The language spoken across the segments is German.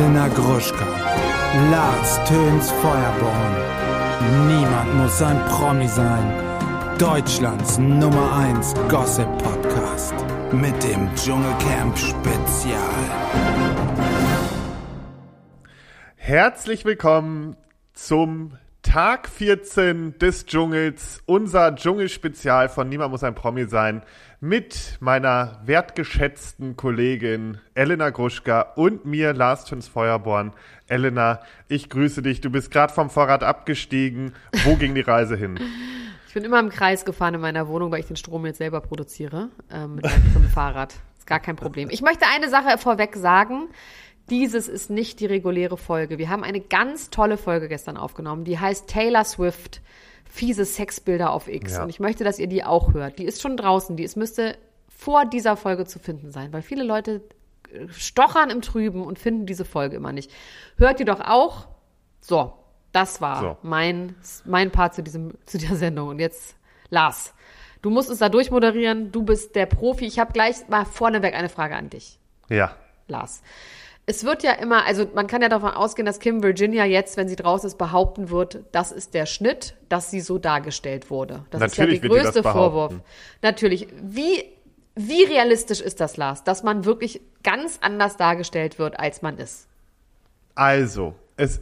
Elena Gruschka, Lars Töns Feuerborn. Niemand muss ein Promi sein. Deutschlands Nummer 1 Gossip Podcast mit dem Dschungelcamp Spezial. Herzlich willkommen zum Tag 14 des Dschungels, unser Dschungelspezial von Niemand muss ein Promi sein, mit meiner wertgeschätzten Kollegin Elena Gruschka und mir, Lars Töns Feuerborn. Elena, ich grüße dich. Du bist gerade vom Fahrrad abgestiegen. Wo ging die Reise hin? Ich bin immer im Kreis gefahren in meiner Wohnung, weil ich den Strom jetzt selber produziere. Äh, mit meinem Fahrrad. Ist gar kein Problem. Ich möchte eine Sache vorweg sagen. Dieses ist nicht die reguläre Folge. Wir haben eine ganz tolle Folge gestern aufgenommen, die heißt Taylor Swift, fiese Sexbilder auf X. Ja. Und ich möchte, dass ihr die auch hört. Die ist schon draußen, die ist, müsste vor dieser Folge zu finden sein, weil viele Leute äh, stochern im Trüben und finden diese Folge immer nicht. Hört ihr doch auch. So, das war So. mein, mein Part zu, diesem, zu dieser Sendung. Und jetzt, Lars, du musst uns da durchmoderieren. Du bist der Profi. Ich habe gleich mal vorneweg eine Frage an dich. Ja. Lars. Es wird ja immer, also man kann ja davon ausgehen, dass Kim Virginia jetzt, wenn sie draußen ist, behaupten wird, das ist der Schnitt, dass sie so dargestellt wurde. Das Natürlich ist ja der größte Vorwurf. Natürlich. Wie, wie realistisch ist das, Lars, dass man wirklich ganz anders dargestellt wird, als man ist? Also, es,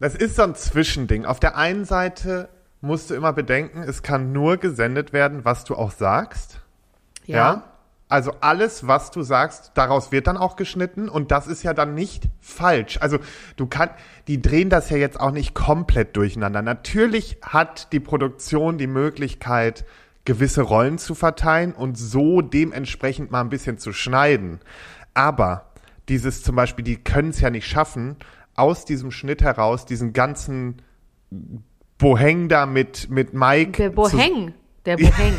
das ist so ein Zwischending. Auf der einen Seite musst du immer bedenken, es kann nur gesendet werden, was du auch sagst. Ja. Also alles, was du sagst, daraus wird dann auch geschnitten und das ist ja dann nicht falsch. Also du kannst, die drehen das ja jetzt auch nicht komplett durcheinander. Natürlich hat die Produktion die Möglichkeit, gewisse Rollen zu verteilen und so dementsprechend mal ein bisschen zu schneiden. Aber dieses zum Beispiel, die können es ja nicht schaffen, aus diesem Schnitt heraus diesen ganzen Boheng da mit, mit Mike. Der Boheng. Der Boheng.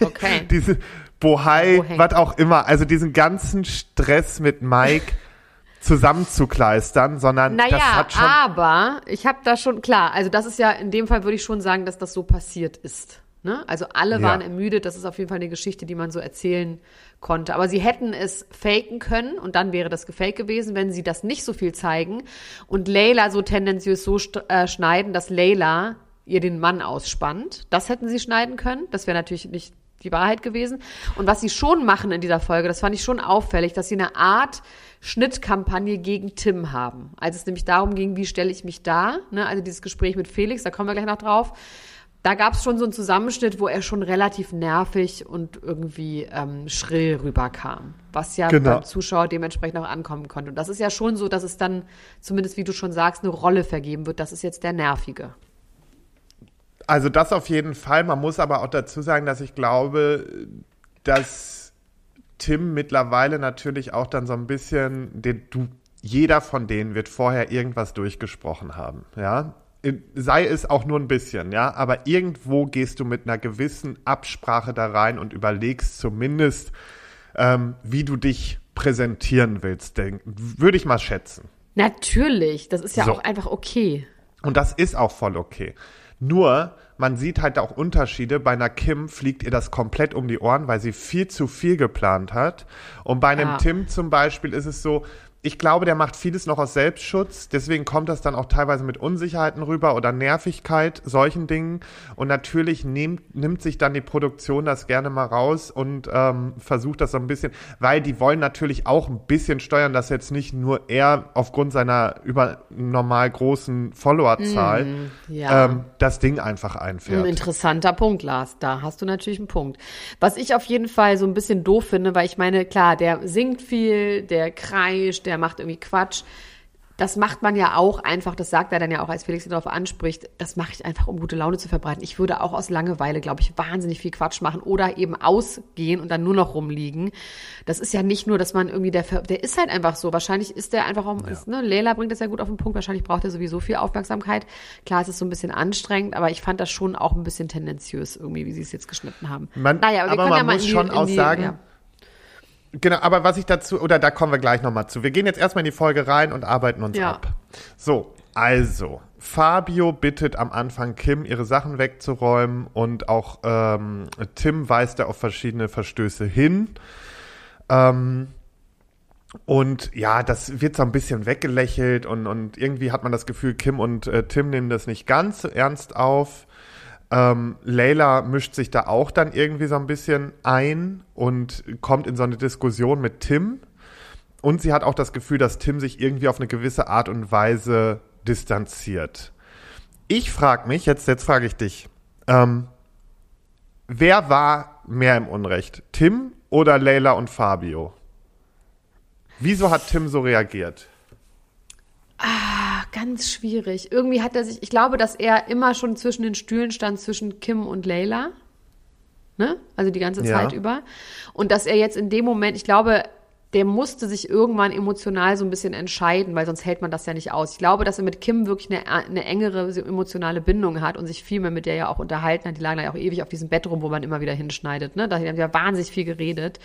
Okay. diese Bohai, Boheng. was auch immer, also diesen ganzen Stress mit Mike zusammenzukleistern, sondern das Naja, hat schon. aber ich habe da schon, klar, also das ist ja, in dem Fall würde ich schon sagen, dass das so passiert ist. Ne? Also alle Ja. waren ermüdet, das ist auf jeden Fall eine Geschichte, die man so erzählen konnte. Aber sie hätten es faken können und dann wäre das gefaked gewesen, wenn sie das nicht so viel zeigen und Layla so tendenziös so äh, schneiden, dass Layla ihr den Mann ausspannt. Das hätten sie schneiden können. Das wäre natürlich nicht die Wahrheit gewesen. Und was sie schon machen in dieser Folge, das fand ich schon auffällig, dass sie eine Art Schnittkampagne gegen Tim haben. Als es nämlich darum ging, wie stelle ich mich da, ne? also dieses Gespräch mit Felix, da kommen wir gleich noch drauf. Da gab es schon so einen Zusammenschnitt, wo er schon relativ nervig und irgendwie ähm, schrill rüberkam, was ja Genau. beim Zuschauer dementsprechend auch ankommen konnte. Und das ist ja schon so, dass es dann, zumindest wie du schon sagst, eine Rolle vergeben wird. Das ist jetzt der Nervige. Also das auf jeden Fall. Man muss aber auch dazu sagen, dass ich glaube, dass Tim mittlerweile natürlich auch dann so ein bisschen, den, du, jeder von denen wird vorher irgendwas durchgesprochen haben, ja. Sei es auch nur ein bisschen, ja, aber irgendwo gehst du mit einer gewissen Absprache da rein und überlegst zumindest, ähm, wie du dich präsentieren willst, denk, würde ich mal schätzen. Natürlich, das ist ja So. auch einfach okay. Und das ist auch voll okay. Nur, man sieht halt auch Unterschiede. Bei einer Kim fliegt ihr das komplett um die Ohren, weil sie viel zu viel geplant hat. Und bei einem Ja. Tim zum Beispiel ist es so, ich glaube, der macht vieles noch aus Selbstschutz. Deswegen kommt das dann auch teilweise mit Unsicherheiten rüber oder Nervigkeit, solchen Dingen. Und natürlich nimmt, nimmt sich dann die Produktion das gerne mal raus und ähm, versucht das so ein bisschen, weil die wollen natürlich auch ein bisschen steuern, dass jetzt nicht nur er aufgrund seiner über normal großen Followerzahl Mm, ja. ähm, das Ding einfach Ein einfährt. interessanter Punkt, Lars. Da hast du natürlich einen Punkt. Was ich auf jeden Fall so ein bisschen doof finde, weil ich meine, klar, der singt viel, der kreischt, der macht irgendwie Quatsch. Das macht man ja auch einfach, das sagt er dann ja auch, als Felix ihn darauf anspricht, das mache ich einfach, um gute Laune zu verbreiten. Ich würde auch aus Langeweile, glaube ich, wahnsinnig viel Quatsch machen oder eben ausgehen und dann nur noch rumliegen. Das ist ja nicht nur, dass man irgendwie, der, der ist halt einfach so. Wahrscheinlich ist der einfach auch, ist, ne, Leila bringt das ja gut auf den Punkt, wahrscheinlich braucht er sowieso viel Aufmerksamkeit. Klar, es ist so ein bisschen anstrengend, aber ich fand das schon auch ein bisschen tendenziös irgendwie, wie sie es jetzt geschnitten haben. Man- naja, aber, wir aber können man ja mal muss schon auch sagen, ja. Genau, aber was ich dazu, oder da kommen wir gleich nochmal zu. Wir gehen jetzt erstmal in die Folge rein und arbeiten uns Ja. ab. So, also, Fabio bittet am Anfang Kim, ihre Sachen wegzuräumen und auch ähm, Tim weist da auf verschiedene Verstöße hin. Ähm, Und ja, das wird so ein bisschen weggelächelt und, und irgendwie hat man das Gefühl, Kim und äh, Tim nehmen das nicht ganz so ernst auf. Ähm, Layla mischt sich da auch dann irgendwie so ein bisschen ein und kommt in so eine Diskussion mit Tim. Und sie hat auch das Gefühl, dass Tim sich irgendwie auf eine gewisse Art und Weise distanziert. Ich frage mich, jetzt, jetzt frage ich dich, ähm, wer war mehr im Unrecht? Tim oder Layla und Fabio? Wieso hat Tim so reagiert? Ah, ganz schwierig. Irgendwie hat er sich, ich glaube, dass er immer schon zwischen den Stühlen stand, zwischen Kim und Layla. Ne? Also die ganze Ja. Zeit über. Und dass er jetzt in dem Moment, ich glaube, der musste sich irgendwann emotional so ein bisschen entscheiden, weil sonst hält man das ja nicht aus. Ich glaube, dass er mit Kim wirklich eine, eine engere emotionale Bindung hat und sich viel mehr mit der ja auch unterhalten hat. Die lagen ja auch ewig auf diesem Bett rum, wo man immer wieder hinschneidet. Ne? Da haben ja wahnsinnig viel geredet.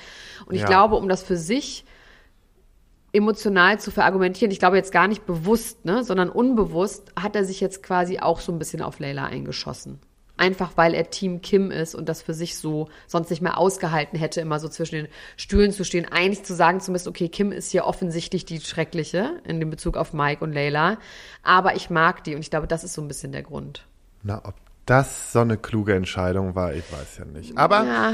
Und ich Ja. glaube, um das für sich emotional zu verargumentieren, ich glaube jetzt gar nicht bewusst, ne, sondern unbewusst hat er sich jetzt quasi auch so ein bisschen auf Layla eingeschossen. Einfach weil er Team Kim ist und das für sich so sonst nicht mehr ausgehalten hätte, immer so zwischen den Stühlen zu stehen. Eigentlich zu sagen zumindest, okay, Kim ist hier offensichtlich die Schreckliche in dem Bezug auf Mike und Layla. Aber ich mag die und ich glaube, das ist so ein bisschen der Grund. Na, ob das so eine kluge Entscheidung war, ich weiß ja nicht. Aber Ja,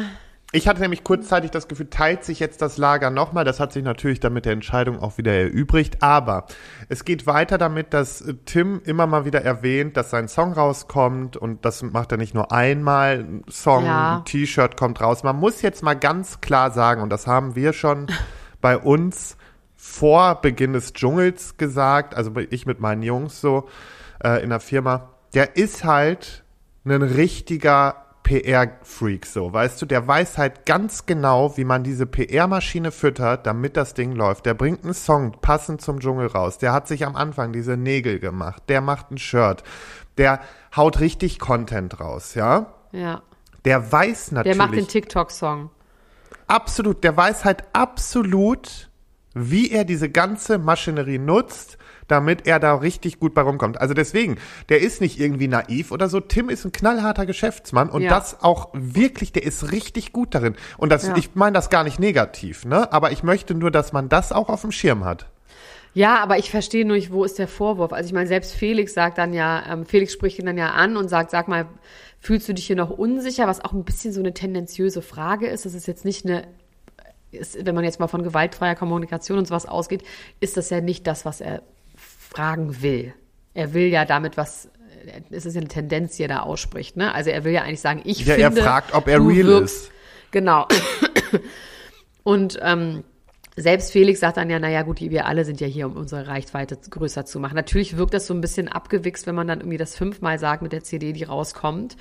ich hatte nämlich kurzzeitig das Gefühl, teilt sich jetzt das Lager nochmal. Das hat sich natürlich dann mit der Entscheidung auch wieder erübrigt. Aber es geht weiter damit, dass äh, Tim immer mal wieder erwähnt, dass sein Song rauskommt. Und das macht er nicht nur einmal. Ein Song, Ja. ein T-Shirt kommt raus. Man muss jetzt mal ganz klar sagen, und das haben wir schon bei uns vor Beginn des Dschungels gesagt, also ich mit meinen Jungs so äh, in der Firma, der ist halt ein richtiger PR-Freak, so, weißt du, der weiß halt ganz genau, wie man diese PR-Maschine füttert, damit das Ding läuft. Der bringt einen Song passend zum Dschungel raus. Der hat sich am Anfang diese Nägel gemacht. Der macht ein Shirt. Der haut richtig Content raus, ja. ja. Der weiß Der natürlich. macht den TikTok-Song. absolut, der weiß halt absolut, wie er diese ganze Maschinerie nutzt, damit er da richtig gut bei rumkommt. Also deswegen, der ist nicht irgendwie naiv oder so. Tim ist ein knallharter Geschäftsmann und Ja. das auch wirklich, der ist richtig gut darin. Und das, Ja. ich meine das gar nicht negativ, ne? Aber ich möchte nur, dass man das auch auf dem Schirm hat. Ja, aber ich verstehe nur nicht, wo ist der Vorwurf? Also ich meine, selbst Felix sagt dann ja, ähm, Felix spricht ihn dann ja an und sagt, sag mal, fühlst du dich hier noch unsicher? Was auch ein bisschen so eine tendenziöse Frage ist. Das ist jetzt nicht eine, ist, wenn man jetzt mal von gewaltfreier Kommunikation und sowas ausgeht, ist das ja nicht das, was er fragen will. Er will ja damit was, es ist ja eine Tendenz, die er da ausspricht, ne? Also er will ja eigentlich sagen, ich Ja, er finde. fragt, ob er real wirkst- ist. Genau. Und ähm, selbst Felix sagt dann ja, naja gut, wir alle sind ja hier, um unsere Reichweite größer zu machen. Natürlich wirkt das so ein bisschen abgewichst, wenn man dann irgendwie das fünfmal sagt mit der CD, die rauskommt.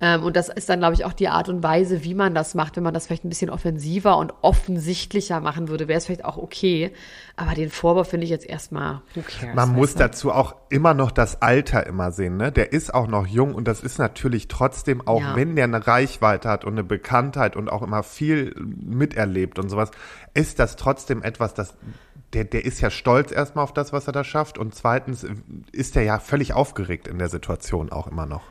Ähm, und das ist dann, glaube ich, auch die Art und Weise, wie man das macht. Wenn man das vielleicht ein bisschen offensiver und offensichtlicher machen würde, wäre es vielleicht auch okay. Aber den Vorwurf finde ich jetzt erstmal, who cares? Man muss du? dazu auch immer noch das Alter immer sehen, ne? Der ist auch noch jung und das ist natürlich trotzdem, auch Ja. wenn der eine Reichweite hat und eine Bekanntheit und auch immer viel miterlebt und sowas, ist das trotzdem etwas, das der, der ist ja stolz erstmal auf das, was er da schafft und zweitens ist er ja völlig aufgeregt in der Situation auch immer noch.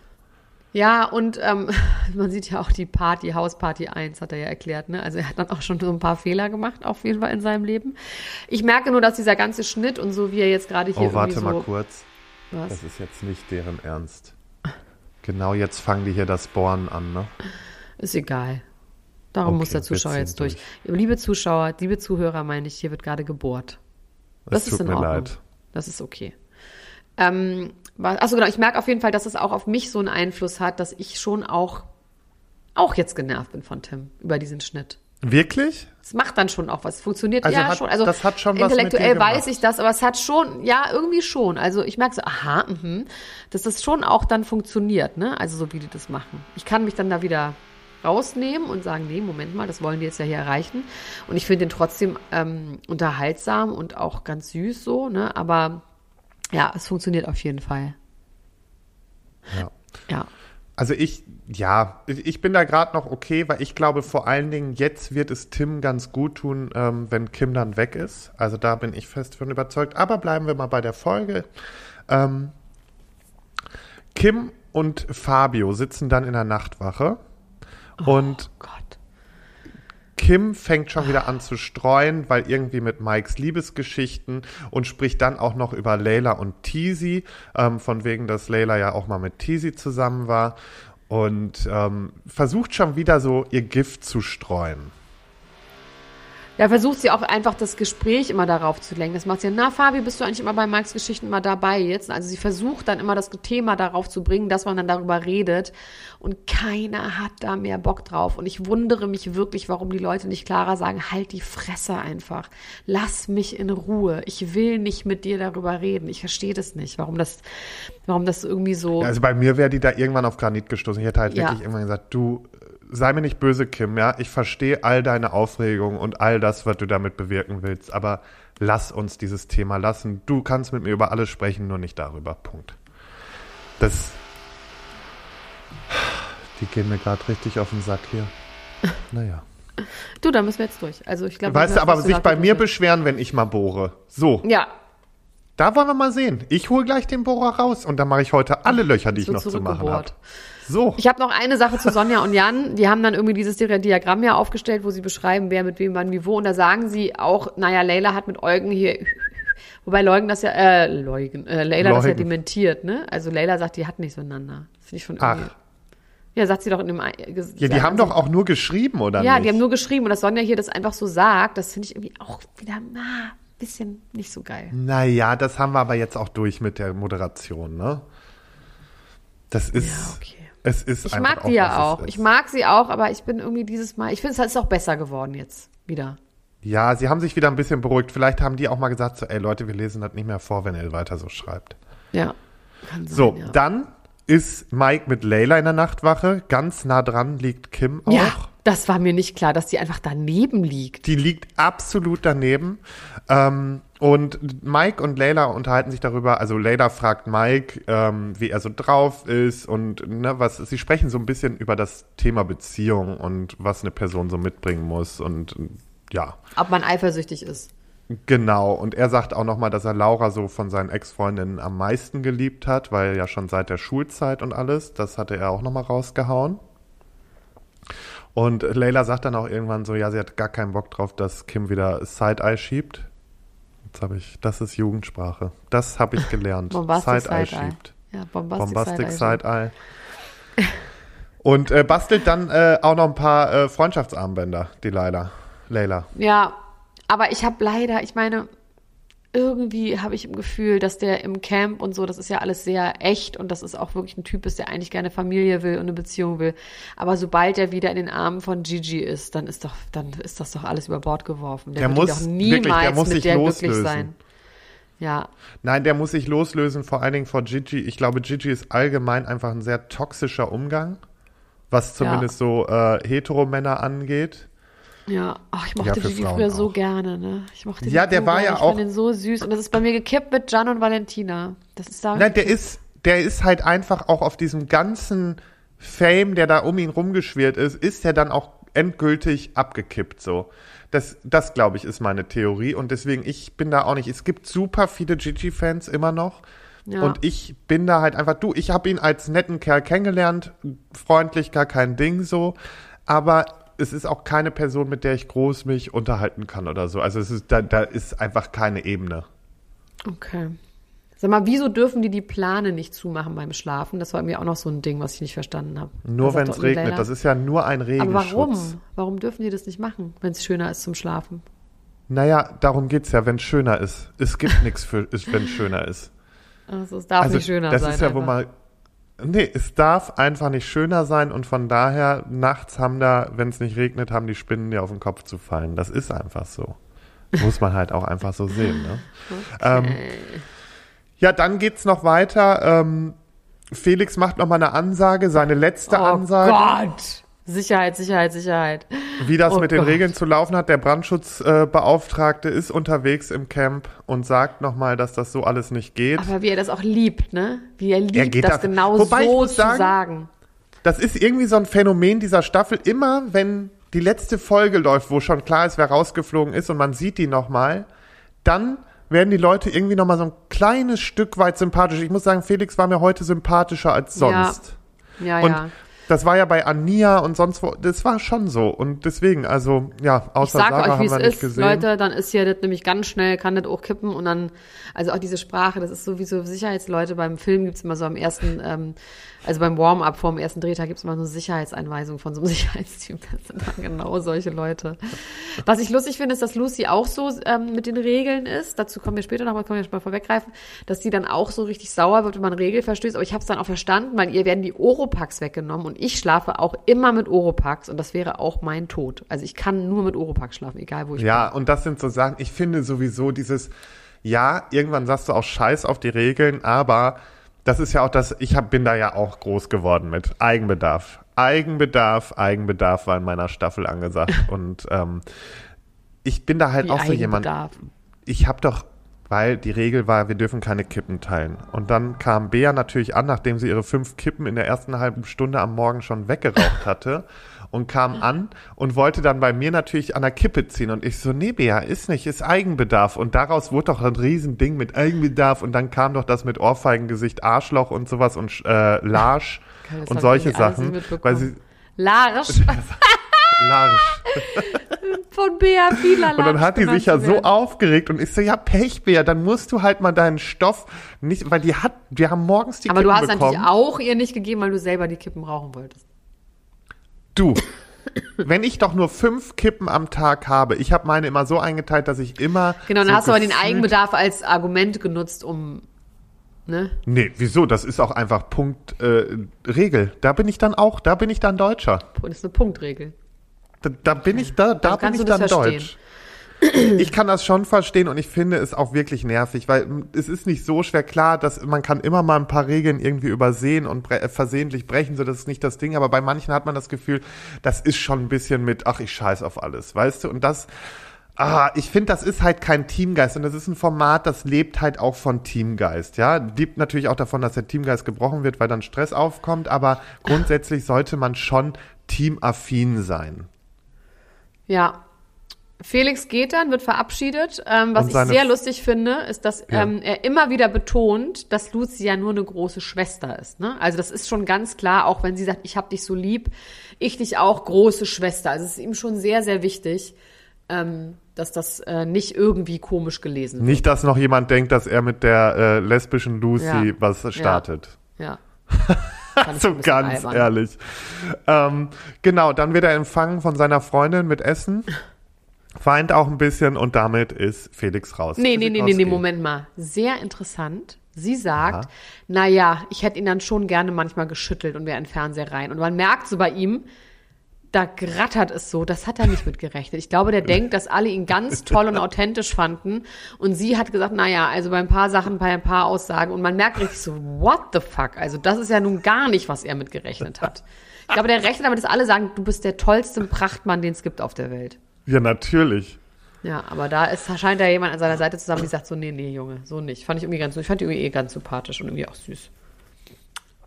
Ja, und ähm, man sieht ja auch die Party, Hausparty 1, hat er ja erklärt. Ne? Also er hat dann auch schon so ein paar Fehler gemacht, auf jeden Fall in seinem Leben. Ich merke nur, dass dieser ganze Schnitt und so, wie er jetzt gerade hier Oh, warte so... mal kurz. Was? Das ist jetzt nicht deren Ernst. Genau jetzt fangen die hier das Bohren an, ne? Ist egal. Darum Okay, muss der Zuschauer jetzt durch. Liebe Zuschauer, liebe Zuhörer, meine ich, hier wird gerade gebohrt. Das ist tut in mir Ordnung. leid. Das ist okay. Ähm, was- achso, genau, ich merke auf jeden Fall, dass es auch auf mich so einen Einfluss hat, dass ich schon auch, auch jetzt genervt bin von Tim über diesen Schnitt. Wirklich? Es macht dann schon auch was. Es funktioniert Also ja hat- schon. Also das hat schon intellektuell weiß ich das, aber es hat schon, ja, irgendwie schon. Also ich merke so, aha, mhm, dass das schon auch dann funktioniert, ne? Also so wie die das machen. Ich kann mich dann da wieder rausnehmen und sagen, nee, Moment mal, das wollen die jetzt ja hier erreichen. Und ich finde den trotzdem ähm, unterhaltsam und auch ganz süß so, ne? Aber ja, es funktioniert auf jeden Fall. Ja. Ja. Also ich, ja, ich bin da gerade noch okay, weil ich glaube vor allen Dingen, jetzt wird es Tim ganz gut tun, ähm, wenn Kim dann weg ist. Also da bin ich fest von überzeugt. Aber bleiben wir mal bei der Folge. Ähm, Kim und Fabio sitzen dann in der Nachtwache. Und Gott. Kim fängt schon wieder an zu streuen, weil irgendwie mit Mikes Liebesgeschichten und spricht dann auch noch über Layla und Teasy, ähm, von wegen, dass Layla ja auch mal mit Teasy zusammen war und ähm, versucht schon wieder so ihr Gift zu streuen. Da versucht sie auch einfach das Gespräch immer darauf zu lenken. Das macht sie, na Fabi, bist du eigentlich immer bei Marks Geschichten immer dabei jetzt? Also sie versucht dann immer das Thema darauf zu bringen, dass man dann darüber redet. Und keiner hat da mehr Bock drauf. Und ich wundere mich wirklich, warum die Leute nicht klarer sagen, halt die Fresse einfach. Lass mich in Ruhe. Ich will nicht mit dir darüber reden. Ich verstehe das nicht, warum das, warum das irgendwie so. Also bei mir wäre die da irgendwann auf Granit gestoßen. Ich hätte halt Ja. wirklich irgendwann gesagt, du sei mir nicht böse, Kim, ja. Ich verstehe all deine Aufregung und all das, was du damit bewirken willst, aber lass uns dieses Thema lassen. Du kannst mit mir über alles sprechen, nur nicht darüber. Punkt. Das. Die gehen mir gerade richtig auf den Sack hier. Naja. Du, da müssen wir jetzt durch. Also ich glaube, Weißt du, aber sich bei mir beschweren, wenn ich mal bohre. So, Ja, da wollen wir mal sehen. Ich hole gleich den Bohrer raus und dann mache ich heute alle Löcher, die es ich noch zu machen habe. So. Ich habe noch eine Sache zu Sonja und Jan. Die haben dann irgendwie dieses Diagramm ja aufgestellt, wo sie beschreiben, wer mit wem, wann, wie, wo. Und da sagen sie auch, naja, Leila hat mit Eugen hier, wobei Leugen das ja, äh, Leugen, äh, Leila das ja Leugen. dementiert, ne? Also Leila sagt, die hatten nicht so einander. Das finde ich schon irgendwie. Ach. Ja, sagt sie doch in dem. Ja, die haben doch auch nur geschrieben, oder Ja, nicht? die haben nur geschrieben und dass Sonja hier das einfach so sagt, das finde ich irgendwie auch wieder, na, bisschen nicht so geil. Naja, das haben wir aber jetzt auch durch mit der Moderation, ne? Das ist. Ja, okay. Es ist Ich mag die ja auch. Ich mag sie auch, aber ich bin irgendwie dieses Mal, ich finde es ist auch besser geworden jetzt wieder. Ja, sie haben sich wieder ein bisschen beruhigt. Vielleicht haben die auch mal gesagt, so, ey Leute, wir lesen das nicht mehr vor, wenn er weiter so schreibt. Ja. Sein, So, ja. dann ist Mike mit Layla in der Nachtwache. Ganz nah dran liegt Kim auch. Ja, das war mir nicht klar, dass die einfach daneben liegt. Die liegt absolut daneben. Ähm, und Mike und Layla unterhalten sich darüber. Also Layla fragt Mike, ähm, wie er so drauf ist und ne, was. Sie sprechen so ein bisschen über das Thema Beziehung und was eine Person so mitbringen muss und ja, Ob man eifersüchtig ist. genau. Und er sagt auch noch mal, dass er Laura so von seinen Ex-Freundinnen am meisten geliebt hat, weil ja schon seit der Schulzeit und alles. Das hatte er auch noch mal rausgehauen. Und Layla sagt dann auch irgendwann so, ja, sie hat gar keinen Bock drauf, dass Kim wieder Side-Eye schiebt. Jetzt habe ich, das ist Jugendsprache. Das habe ich gelernt. Side-Eye Side-Eye. schiebt. Ja, Bombastic, Bombastic Side-Eye. Side-Eye. Und äh, bastelt dann äh, auch noch ein paar äh, Freundschaftsarmbänder, die Layla. Layla. Ja, aber ich habe leider, ich meine, irgendwie habe ich im Gefühl, dass der im Camp und so, das ist ja alles sehr echt und das ist auch wirklich ein Typ ist, der eigentlich gerne Familie will und eine Beziehung will. Aber sobald er wieder in den Armen von Gigi ist, dann ist doch, dann ist das doch alles über Bord geworfen. Der, Der wird muss- doch wirklich, niemals der muss mit sich der loslösen. glücklich sein. Ja, Nein, der muss sich loslösen, vor allen Dingen vor Gigi. Ich glaube, Gigi ist allgemein einfach ein sehr toxischer Umgang, was zumindest so äh, Heteromänner angeht. Ja. Ach, ich mochte Ja, Gigi Frauen früher so auch. gerne, ne? Ich mochte Ja, den der so war gerne. ja ich auch- fand den so süß und das ist bei mir gekippt mit Gian und Valentina. Das ist da. Nein, der ist, der ist halt einfach auch auf diesem ganzen Fame, der da um ihn rumgeschwirrt ist, ist er dann auch endgültig abgekippt so. Das, das glaube ich, ist meine Theorie und deswegen, ich bin da auch nicht. Es gibt super viele Gigi-Fans immer noch. Ja. Und ich bin da halt einfach, du, ich habe ihn als netten Kerl kennengelernt, freundlich, gar kein Ding so, aber es ist auch keine Person, mit der ich groß mich unterhalten kann oder so. Also es ist, da, da ist einfach keine Ebene. Okay. Sag mal, wieso dürfen die die Plane nicht zumachen beim Schlafen? Das war irgendwie auch noch so ein Ding, was ich nicht verstanden habe. Nur wenn es regnet. Leila- Das ist ja nur ein Aber Regenschutz. warum? Warum dürfen die das nicht machen, wenn es schöner ist zum Schlafen? Naja, darum geht's ja, wenn es schöner ist. Es gibt nichts für, wenn es schöner ist. Also es darf also nicht schöner das sein. ist ja, wo einfach. man. Nee, es darf einfach nicht schöner sein und von daher nachts haben da, wenn es nicht regnet, haben die Spinnen dir auf den Kopf zu fallen. Das ist einfach so. Muss man halt auch einfach so sehen. Ne? Ähm, ja, dann geht's noch weiter. Ähm, Felix macht noch mal eine Ansage, seine letzte oh Ansage. Gott! Sicherheit, Sicherheit, Sicherheit. wie das Oh mit den Gott. Regeln zu laufen hat. Der Brandschutzbeauftragte Beauftragte ist unterwegs im Camp und sagt nochmal, dass das so alles nicht geht. Aber wie er das auch liebt, ne? Wie er liebt, geht das das- genau Wobei so zu sagen- sagen. Das ist irgendwie so ein Phänomen dieser Staffel. Immer wenn die letzte Folge läuft, wo schon klar ist, wer rausgeflogen ist und man sieht die nochmal, dann werden die Leute irgendwie nochmal so ein kleines Stück weit sympathisch. Ich muss sagen, Felix war mir heute sympathischer als sonst. Ja, Und ja. Das war ja bei Ania und sonst wo, das war schon so. Und deswegen, also, ja, Ich außer sag Sarah euch, wie haben es wir nicht ist, gesehen. Leute, dann ist hier das nämlich ganz schnell, kann das auch kippen und dann, also auch diese Sprache, das ist sowieso Sicherheitsleute, beim Film gibt's immer so am ersten, ähm, also beim Warm-up vor dem ersten Drehtag gibt's immer so eine Sicherheitseinweisung von so einem Sicherheitsteam. Das sind dann genau solche Leute. Was ich lustig finde, ist, dass Lucy auch so ähm, mit den Regeln ist. Dazu kommen wir später noch, aber können wir jetzt mal vorweggreifen, dass sie dann auch so richtig sauer wird, wenn man Regel verstößt. Aber ich habe es dann auch verstanden, weil ihr werden die Oropax weggenommen und ich schlafe auch immer mit Oropax und das wäre auch mein Tod. Also ich kann nur mit Oropax schlafen, egal wo ich Ja, und das sind so Sachen, ich finde sowieso dieses, ja, irgendwann sagst du auch Scheiß auf die Regeln, aber das ist ja auch das, ich hab, bin da ja auch groß geworden mit Eigenbedarf. Eigenbedarf, Eigenbedarf war in meiner Staffel angesagt und ähm, ich bin da halt Wie auch so jemand, ich habe doch, weil die Regel war, wir dürfen keine Kippen teilen. Und dann kam Bea natürlich an, nachdem sie ihre fünf Kippen in der ersten halben Stunde am Morgen schon weggeraucht hatte und kam an und wollte dann bei mir natürlich an der Kippe ziehen. Und ich so, nee, Bea, ist nicht, ist Eigenbedarf. Und daraus wurde doch ein Riesending mit Eigenbedarf. Und dann kam doch das mit Ohrfeigengesicht, Arschloch und sowas und äh, Larsch und solche Sachen. Weil sie, Larsch Larsch. von Bea Fieler. Und dann hat die sich ja so aufgeregt und ich so, ja, Pechbär, dann musst du halt mal deinen Stoff nicht, weil die hat, wir haben morgens die Aber du Kippen hast bekommen. natürlich auch ihr nicht gegeben, weil du selber die Kippen rauchen wolltest. Du, wenn ich doch nur fünf Kippen am Tag habe, ich habe meine immer so eingeteilt, dass ich immer. Genau, dann so hast du aber den Eigenbedarf als Argument genutzt, um, ne? Nee, wieso? Das ist auch einfach Punkt äh, Regel. Da bin ich dann auch, da bin ich dann Deutscher. Das ist eine Punktregel. Da, da bin ich, da, da bin ich dann verstehen? deutsch. Ich kann das schon verstehen und ich finde es auch wirklich nervig, weil es ist nicht so schwer klar, dass man kann immer mal ein paar Regeln irgendwie übersehen und bre versehentlich brechen, so das ist nicht das Ding, aber bei manchen hat man das Gefühl, das ist schon ein bisschen mit, ach, ich scheiß auf alles, weißt du? Und das, ah, ich finde, das ist halt kein Teamgeist und das ist ein Format, das lebt halt auch von Teamgeist, ja? Lebt natürlich auch davon, dass der Teamgeist gebrochen wird, weil dann Stress aufkommt, aber grundsätzlich sollte man schon teamaffin sein. Ja. Felix geht dann, wird verabschiedet. Ähm, was ich sehr lustig finde, ist, dass Ja. ähm, er immer wieder betont, dass Lucy ja nur eine große Schwester ist. Ne? Also das ist schon ganz klar, auch wenn sie sagt, ich hab dich so lieb, ich dich auch, große Schwester. Also es ist ihm schon sehr, sehr wichtig, ähm, dass das äh, nicht irgendwie komisch gelesen wird. Nicht, dass noch jemand denkt, dass er mit der äh, lesbischen Lucy Ja. was startet. Ja. Ich So ganz albern. ehrlich. Ähm, genau, dann wird er empfangen von seiner Freundin mit Essen. Weint auch ein bisschen und damit ist Felix raus. Nee, nee, nee, nee, nee. Moment mal. Sehr interessant. Sie sagt, na ja, ich hätte ihn dann schon gerne manchmal geschüttelt und wäre in den Fernseher rein. Und man merkt so bei ihm, da grattert es so, das hat er nicht mit gerechnet. Ich glaube, der denkt, dass alle ihn ganz toll und authentisch fanden. Und sie hat gesagt, na ja, also bei ein paar Sachen, bei ein paar Aussagen. Und man merkt richtig so, what the fuck? Also das ist ja nun gar nicht, was er mit gerechnet hat. Ich glaube, der rechnet damit, dass alle sagen, du bist der tollste Prachtmann, den es gibt auf der Welt. Ja, natürlich. Ja, aber da ist, scheint da jemand an seiner Seite zusammen, die sagt so, nee, nee, Junge, so nicht. Fand ich irgendwie ganz, ich fand die irgendwie eh ganz sympathisch und irgendwie auch süß.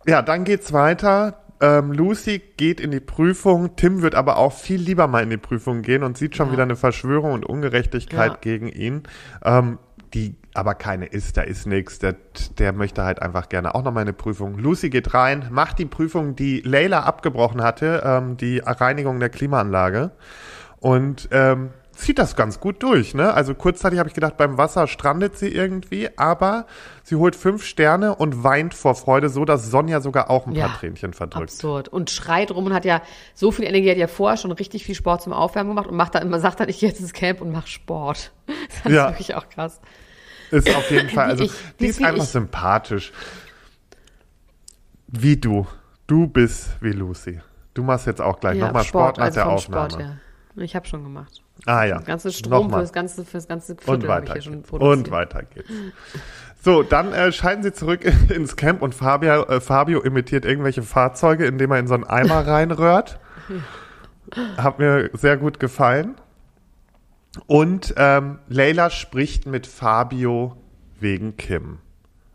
Ja, dann geht's weiter. Ähm, Lucy geht in die Prüfung. Tim wird aber auch viel lieber mal in die Prüfung gehen und sieht schon Ja. wieder eine Verschwörung und Ungerechtigkeit Ja. gegen ihn. Ähm, die aber keine ist, da ist nix. Der, der möchte halt einfach gerne auch nochmal eine Prüfung. Lucy geht rein, macht die Prüfung, die Layla abgebrochen hatte, ähm, die Reinigung der Klimaanlage. Und ähm, zieht das ganz gut durch. Ne? Also kurzzeitig habe ich gedacht, beim Wasser strandet sie irgendwie, aber sie holt fünf Sterne und weint vor Freude, so dass Sonja sogar auch ein Ja, paar Tränchen verdrückt. Absurd. Und schreit rum und hat ja so viel Energie, hat ja vorher schon richtig viel Sport zum Aufwärmen gemacht und macht dann immer, sagt dann, ich gehe jetzt ins Camp und mach Sport. Das Ja. ist wirklich auch krass. Ist auf jeden Fall, also ich. die ist einfach ich. sympathisch. Wie du. Du bist wie Lucy. Du machst jetzt auch gleich nochmal Sport, nach also der Aufnahme. Sport, ja. Ich habe schon gemacht. Ah ja. Das ganze Strom Nochmal. für das ganze, für das ganze Und Viertel ich weiter schon geht's. produziert. Und weiter geht's. So, dann äh, scheiden sie zurück ins Camp und Fabio, äh, Fabio imitiert irgendwelche Fahrzeuge, indem er in so einen Eimer reinrührt. Hat mir sehr gut gefallen. Und ähm, Leila spricht mit Fabio wegen Kim.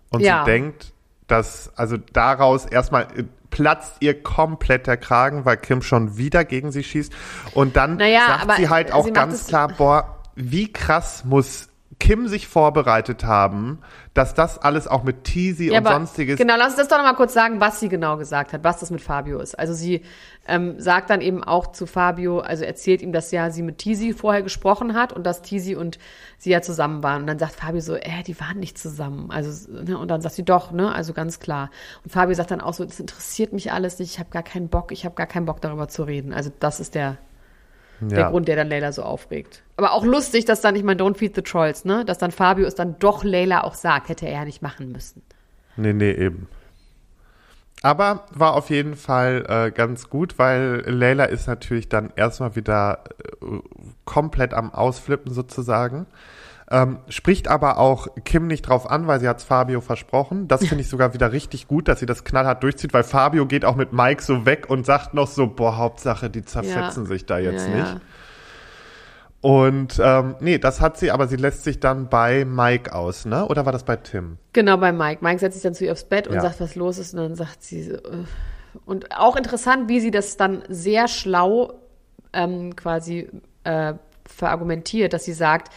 Und Ja. sie denkt, dass, also daraus erstmal äh, platzt ihr komplett der Kragen, weil Kim schon wieder gegen sie schießt. Und dann Naja, sagt sie halt sie auch macht ganz klar, boah, wie krass muss Kim sich vorbereitet haben, dass das alles auch mit Teasy Ja, und sonstiges. Genau, lass uns das doch noch mal kurz sagen, was sie genau gesagt hat, was das mit Fabio ist. Also sie ähm, sagt dann eben auch zu Fabio, also erzählt ihm, dass ja sie mit Tizi vorher gesprochen hat und dass Tizi und sie ja zusammen waren. Und dann sagt Fabio so, äh, die waren nicht zusammen. Also ne, und dann sagt sie doch, ne, also ganz klar. Und Fabio sagt dann auch so, das interessiert mich alles nicht, ich habe gar keinen Bock, ich habe gar keinen Bock darüber zu reden. Also das ist der der ja. Grund, der dann Layla so aufregt. Aber auch lustig, dass dann, ich meine, Don't Feed the Trolls, ne? Dass dann Fabio es dann doch Layla auch sagt, hätte er ja nicht machen müssen. Nee, nee, eben. Aber war auf jeden Fall äh, ganz gut, weil Layla ist natürlich dann erstmal wieder äh, komplett am Ausflippen sozusagen. Ähm, spricht aber auch Kim nicht drauf an, weil sie hat's Fabio versprochen. Das finde ich sogar wieder richtig gut, dass sie das knallhart durchzieht, weil Fabio geht auch mit Mike so weg und sagt noch so, boah, Hauptsache, die zerfetzen Ja. sich da jetzt Ja, nicht. ja. Und ähm, nee, das hat sie, aber sie lässt sich dann bei Mike aus, ne? Oder war das bei Tim? Genau, bei Mike. Mike setzt sich dann zu ihr aufs Bett und sagt, was los ist. Und dann sagt sie, so, äh. und auch interessant, wie sie das dann sehr schlau ähm, quasi äh, verargumentiert, dass sie sagt,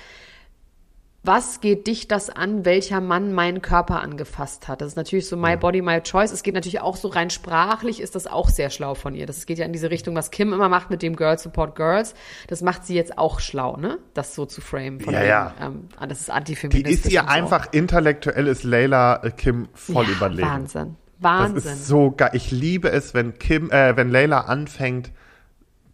was geht dich das an, welcher Mann meinen Körper angefasst hat? Das ist natürlich so my body, my choice. Es geht natürlich auch so rein sprachlich, ist das auch sehr schlau von ihr. Das geht ja in diese Richtung, was Kim immer macht mit dem Girls Support Girls. Das macht sie jetzt auch schlau, ne? Das so zu framen. Von Ja, wegen, ja. Ähm, ah, das ist Die antifeministisch. ist ihr einfach intellektuell ist Layla äh, Kim voll ja, überlegen. Wahnsinn. Das Wahnsinn. ist so geil. Ich liebe es, wenn Kim, äh, wenn Layla anfängt,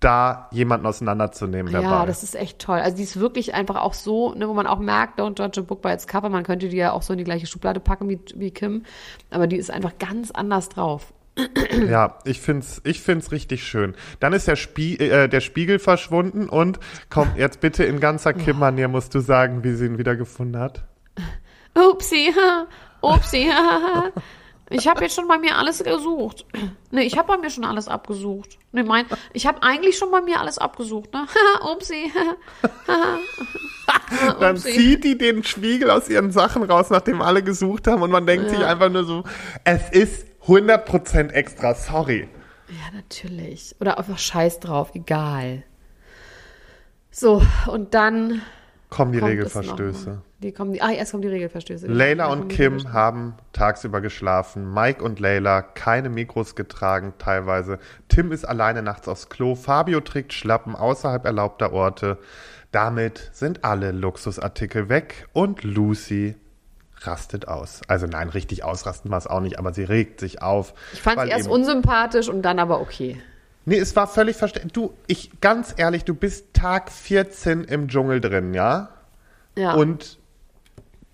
da jemanden auseinanderzunehmen dabei. Ja, das ist echt toll. Also die ist wirklich einfach auch so, ne, wo man auch merkt, Don't Judge a Book by its Cover. Man könnte die ja auch so in die gleiche Schublade packen wie, wie Kim. Aber die ist einfach ganz anders drauf. Ja, ich find's, ich find's richtig schön. Dann ist der, Spie äh, der Spiegel verschwunden und komm, jetzt bitte in ganzer Kim-Manier musst du sagen, wie sie ihn wiedergefunden hat. Upsi, upsi. Ich habe jetzt schon bei mir alles gesucht. Nee, ich habe bei mir schon alles abgesucht. Nee, mein, ich habe eigentlich schon bei mir alles abgesucht, ne? Upsi. Dann Upsi. zieht die den Spiegel aus ihren Sachen raus, nachdem alle gesucht haben und man denkt sich einfach nur so, es ist 100% extra, sorry. Ja, natürlich. Oder einfach Scheiß drauf, egal. So, und dann Kommen die Regelverstöße. Die kommen, ah, erst kommen die Regelverstöße. Layla und Kim haben tagsüber geschlafen. Mike und Layla keine Mikros getragen, teilweise. Tim ist alleine nachts aufs Klo. Fabio trägt Schlappen außerhalb erlaubter Orte. Damit sind alle Luxusartikel weg und Lucy rastet aus. Also nein, richtig ausrasten war es auch nicht, aber sie regt sich auf. Ich fand sie erst unsympathisch und dann aber okay. Nee, es war völlig verständlich. Du, ich, ganz ehrlich, du bist Tag 14 im Dschungel drin, ja? Ja. Und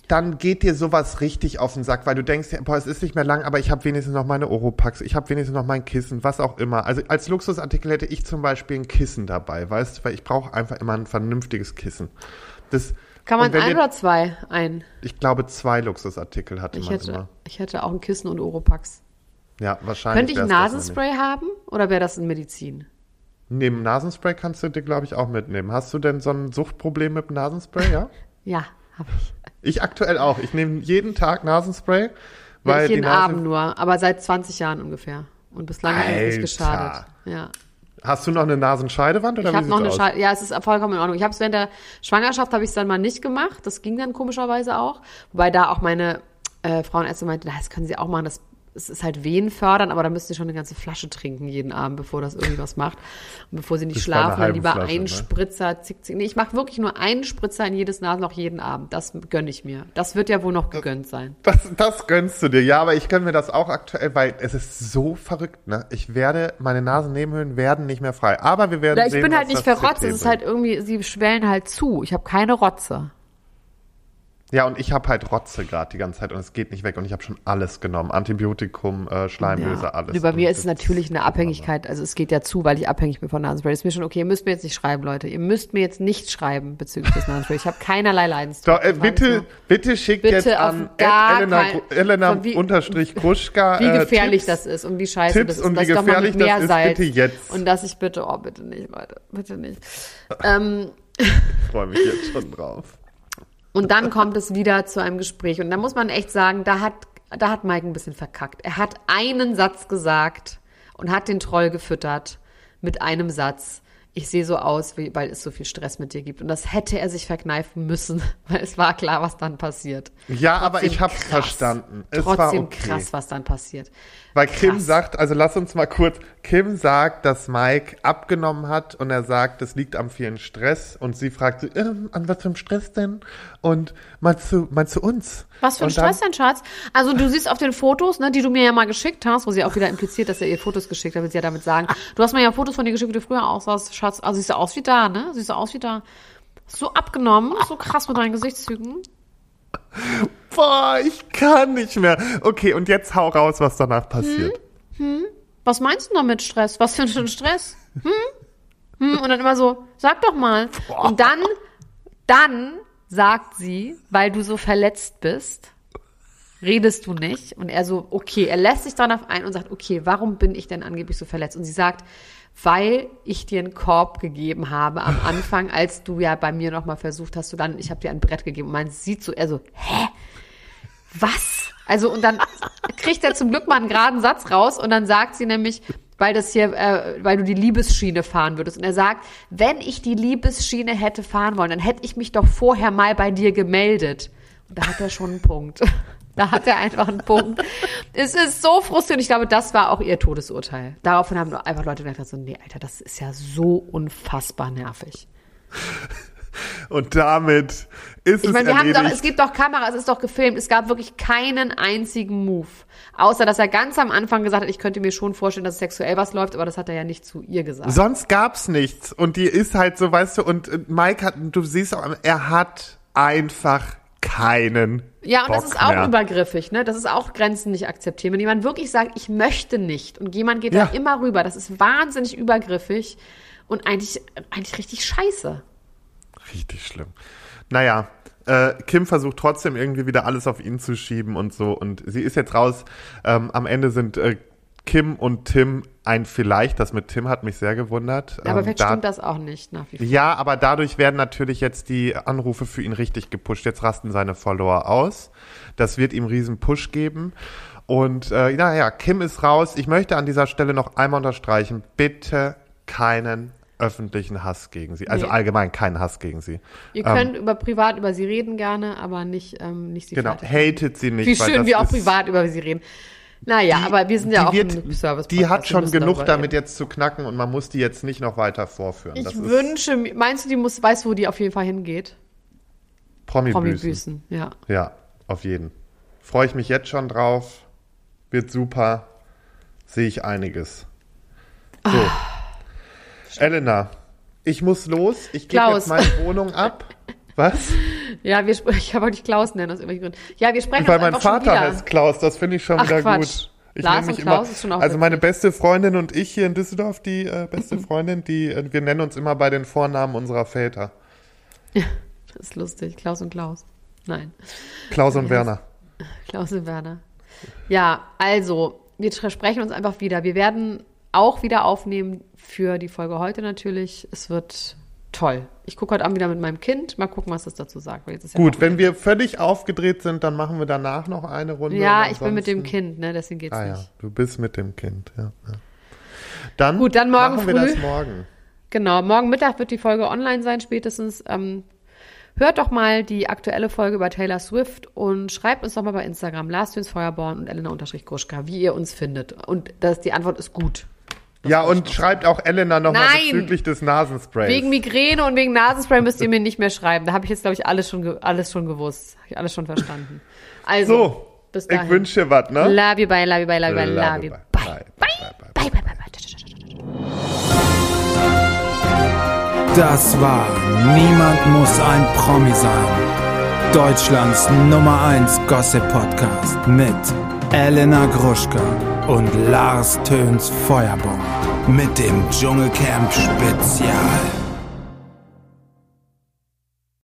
dann geht dir sowas richtig auf den Sack, weil du denkst, boah, es ist nicht mehr lang, aber ich habe wenigstens noch meine Oropax, ich habe wenigstens noch mein Kissen, was auch immer. Also als Luxusartikel hätte ich zum Beispiel ein Kissen dabei, weißt du, weil ich brauche einfach immer ein vernünftiges Kissen. Das, Kann man ein ihr- oder zwei ein? Ich glaube, zwei Luxusartikel hatte Ich man hätte, immer. ich hätte auch ein Kissen und Oropax. Ja, wahrscheinlich. Könnte ich Nasenspray haben oder wäre das in Medizin? Neben Nasenspray kannst du dir, glaube ich, auch mitnehmen. Hast du denn so ein Suchtproblem mit Nasenspray, ja? Ja, habe ich. Ich aktuell auch. Ich nehme jeden Tag Nasenspray, Weil ich jeden die Nase Abend nur, aber seit 20 Jahren ungefähr. Und bislang hat es nicht geschadet. Ja. Hast du noch eine Nasenscheidewand oder Ich wie habe noch eine aus? Schei Ja, es ist vollkommen in Ordnung. Ich habe es während der Schwangerschaft habe ich es dann mal nicht gemacht. Das ging dann komischerweise auch. Wobei da auch meine äh, Frauenärztin meinte, das können sie auch machen. Das, es ist halt Wehenfördern, aber da müsst ihr schon eine ganze Flasche trinken jeden Abend, bevor das irgendwie was macht. Und bevor sie nicht einer schlafen, lieber Flasche, einen ne? Spritzer, zick, zick. Nee, ich mache wirklich nur einen Spritzer in jedes Nasenloch jeden Abend. Das gönne ich mir. Das wird ja wohl noch gegönnt sein. Das, das gönnst du dir. Ja, aber ich gönn mir das auch aktuell, weil es ist so verrückt, ne? Ich werde, meine Nasennebenhöhlen werden nicht mehr frei. Aber wir werden Ja, ich sehen, bin halt nicht verrotzt. Es ist halt irgendwie, sie schwellen halt zu. Ich habe keine Rotze. Ja, und ich habe halt Rotze gerade die ganze Zeit und es geht nicht weg und ich habe schon alles genommen. Antibiotikum, äh, Schleimlöser, alles. Nee, bei mir Und ist es natürlich eine Abhängigkeit. Also es geht ja zu, weil ich abhängig bin von Nasenspray. Ist mir schon okay. Ihr müsst mir jetzt nicht schreiben, Leute. Ihr müsst mir jetzt nicht schreiben bezüglich des Nasenspray. Ich habe keinerlei Leidensdruck. Doch, äh, bitte, bitte schickt Bitte jetzt an Elena, kein- Elena wie- unterstrich Kruschka. wie äh, gefährlich Tipps. das ist und wie scheiße Tipps das ist. und dass wie gefährlich das ist, bitte jetzt. Und dass ich bitte, oh bitte nicht, Leute. Bitte nicht. ähm, Ich freue mich jetzt schon drauf. Und dann kommt es wieder zu einem Gespräch. Und da muss man echt sagen, da hat, da hat Mike ein bisschen verkackt. Er hat einen Satz gesagt und hat den Troll gefüttert mit einem Satz. ich sehe so aus, wie, weil es so viel Stress mit dir gibt. Und das hätte er sich verkneifen müssen, weil es war klar, was dann passiert. Ja, aber Trotzdem ich hab's krass. verstanden. Es Trotzdem war okay. krass, was dann passiert. Weil Kim Krass. sagt, also lass uns mal kurz, Kim sagt, dass Mike abgenommen hat und er sagt, es liegt am vielen Stress und sie fragt, ähm, an was für einem Stress denn? Und meinst du, meinst du uns? Was für ein und Stress denn, Schatz? Also du siehst auf den Fotos, ne, die du mir ja mal geschickt hast, wo sie auch wieder impliziert, dass er ihr Fotos geschickt hat, will sie ja damit sagen. Du hast mir ja Fotos von dir geschickt, wie du früher aussahst, Schatz. Also siehst du aus wie da, ne? Siehst du aus wie da. So abgenommen, so krass mit deinen Gesichtszügen. Boah, ich kann nicht mehr. Okay, und jetzt hau raus, was danach passiert. Was meinst du damit Stress? Was für ein Stress? Hm? Hm? Und dann immer so, sag doch mal. Und dann, dann sagt sie, weil du so verletzt bist, redest du nicht. Und er so, okay, er lässt sich darauf ein und sagt, okay, warum bin ich denn angeblich so verletzt? Und sie sagt, weil ich dir einen Korb gegeben habe am Anfang, als du ja bei mir nochmal versucht hast, du dann, ich habe dir ein Brett gegeben. Und man sieht so, er so, hä? Was? Also, und dann kriegt er zum Glück mal einen geraden Satz raus und dann sagt sie nämlich, weil das hier, äh, weil du die Liebesschiene fahren würdest. Und er sagt, wenn ich die Liebesschiene hätte fahren wollen, dann hätte ich mich doch vorher mal bei dir gemeldet. Und da hat er schon einen Punkt. Da hat er einfach einen Punkt. Es ist so frustrierend. Ich glaube, das war auch ihr Todesurteil. Daraufhin haben einfach Leute gedacht, so, nee, Alter, das ist ja so unfassbar nervig. Und damit ist Ich es meine, wir haben doch, es gibt doch Kamera, es ist doch gefilmt. Es gab wirklich keinen einzigen Move. Außer, dass er ganz am Anfang gesagt hat, ich könnte mir schon vorstellen, dass sexuell was läuft, aber das hat er ja nicht zu ihr gesagt. Sonst gab's nichts. Und die ist halt so, weißt du, und äh, Mike hat, du siehst auch, er hat einfach keinen Ja, und das Bock ist auch mehr. übergriffig, ne? Das ist auch Grenzen nicht akzeptieren. Wenn jemand wirklich sagt, ich möchte nicht und jemand geht Ja. da immer rüber, das ist wahnsinnig übergriffig und eigentlich, eigentlich richtig scheiße. Richtig schlimm. Naja, äh, Kim versucht trotzdem irgendwie wieder alles auf ihn zu schieben und so. Und sie ist jetzt raus. Ähm, am Ende sind äh, Kim und Tim ein Vielleicht. Das mit Tim hat mich sehr gewundert. Aber Ähm, vielleicht da- stimmt das auch nicht nach wie vor. Ja, aber dadurch werden natürlich jetzt die Anrufe für ihn richtig gepusht. Jetzt rasten seine Follower aus. Das wird ihm riesen Push geben. Und äh, naja, Kim ist raus. Ich möchte an dieser Stelle noch einmal unterstreichen, bitte keinen öffentlichen Hass gegen sie. Also Nee. allgemein keinen Hass gegen sie. Ihr Ähm, könnt über privat über sie reden gerne, aber nicht, ähm, nicht sie Genau, hatet sie nicht. Wie schön wir auch privat über sie reden. Naja, aber wir sind ja die auch wird, ein Service. Die hat schon genug damit jetzt zu knacken und man muss die jetzt nicht noch weiter vorführen. Ich das wünsche, mir- meinst du, die muss, weißt du, wo die auf jeden Fall hingeht? Promi-Büßen. Promi-Büßen, ja. Ja, auf jeden. Freue ich mich jetzt schon drauf. Wird super. Sehe ich einiges. So. Elena, ich muss los. Ich gebe jetzt meine Wohnung ab. Was? Ja, wir ich wollte dich Klaus nennen aus irgendwelchen Gründen. Ja, wir sprechen Weil mein Vater heißt Klaus. Das finde ich schon Ach, wieder Quatsch. gut. Ich Lars nenne mich immer, ist schon auch also meine beste Freundin und ich hier in Düsseldorf, die äh, beste Freundin, die äh, wir nennen uns immer bei den Vornamen unserer Väter. Das ist lustig. Klaus und Klaus. Nein, Klaus und Werner. Klaus und Werner. Ja, also, wir sprechen uns einfach wieder. Wir werden auch wieder aufnehmen für die Folge heute natürlich. Es wird toll. Ich gucke heute Abend wieder mit meinem Kind. Mal gucken, was das dazu sagt. Ja Gut, auch- wenn wir völlig aufgedreht sind, dann machen wir danach noch eine Runde. Ja, ich bin mit dem Kind, ne? Deswegen geht's Ah ja, nicht. du bist mit dem Kind, ja. ja. Dann, Gut, dann morgen machen wir früh. das morgen. Genau, morgen Mittag wird die Folge online sein, spätestens. Ähm, hört doch mal die aktuelle Folge über Taylor Swift und schreibt uns doch mal bei Instagram, Lars Feuerborn und Elena-Gruschka, wie ihr uns findet. Und das, die Antwort ist gut. Ja, und schreibt auch Elena nochmal bezüglich des Nasensprays. Wegen Migräne und wegen Nasenspray müsst ihr mir nicht mehr schreiben. Da habe ich jetzt, glaube ich, alles schon, alles schon gewusst. Habe ich alles schon verstanden. Also, so, bis ich dahin. wünsche dir was, ne? Love you, bye, love you, bye, love you, bye, Love you, you, bye. bye. Bye, Bye, bye, bye, bye, bye, bye. Das war Niemand muss ein Promi sein. Deutschlands Nummer 1 Gossip Podcast mit Elena Gruschka und Lars Töns Feuerbomb. Mit dem Dschungelcamp Spezial.